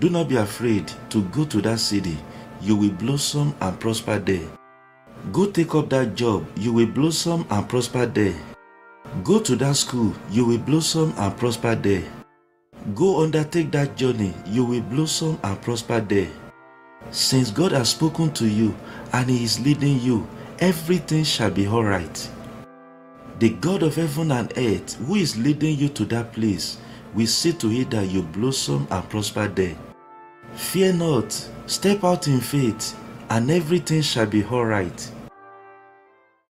Do not be afraid to go to that city. You will blossom and prosper there. Go take up that job. You will blossom and prosper there. Go to that school. You will blossom and prosper there. Go undertake that journey. You will blossom and prosper there. Since God has spoken to you and He is leading you, everything shall be all right. The God of heaven and earth, who is leading you to that place, will see to it that you blossom and prosper there. Fear not, step out in faith, and everything shall be all right.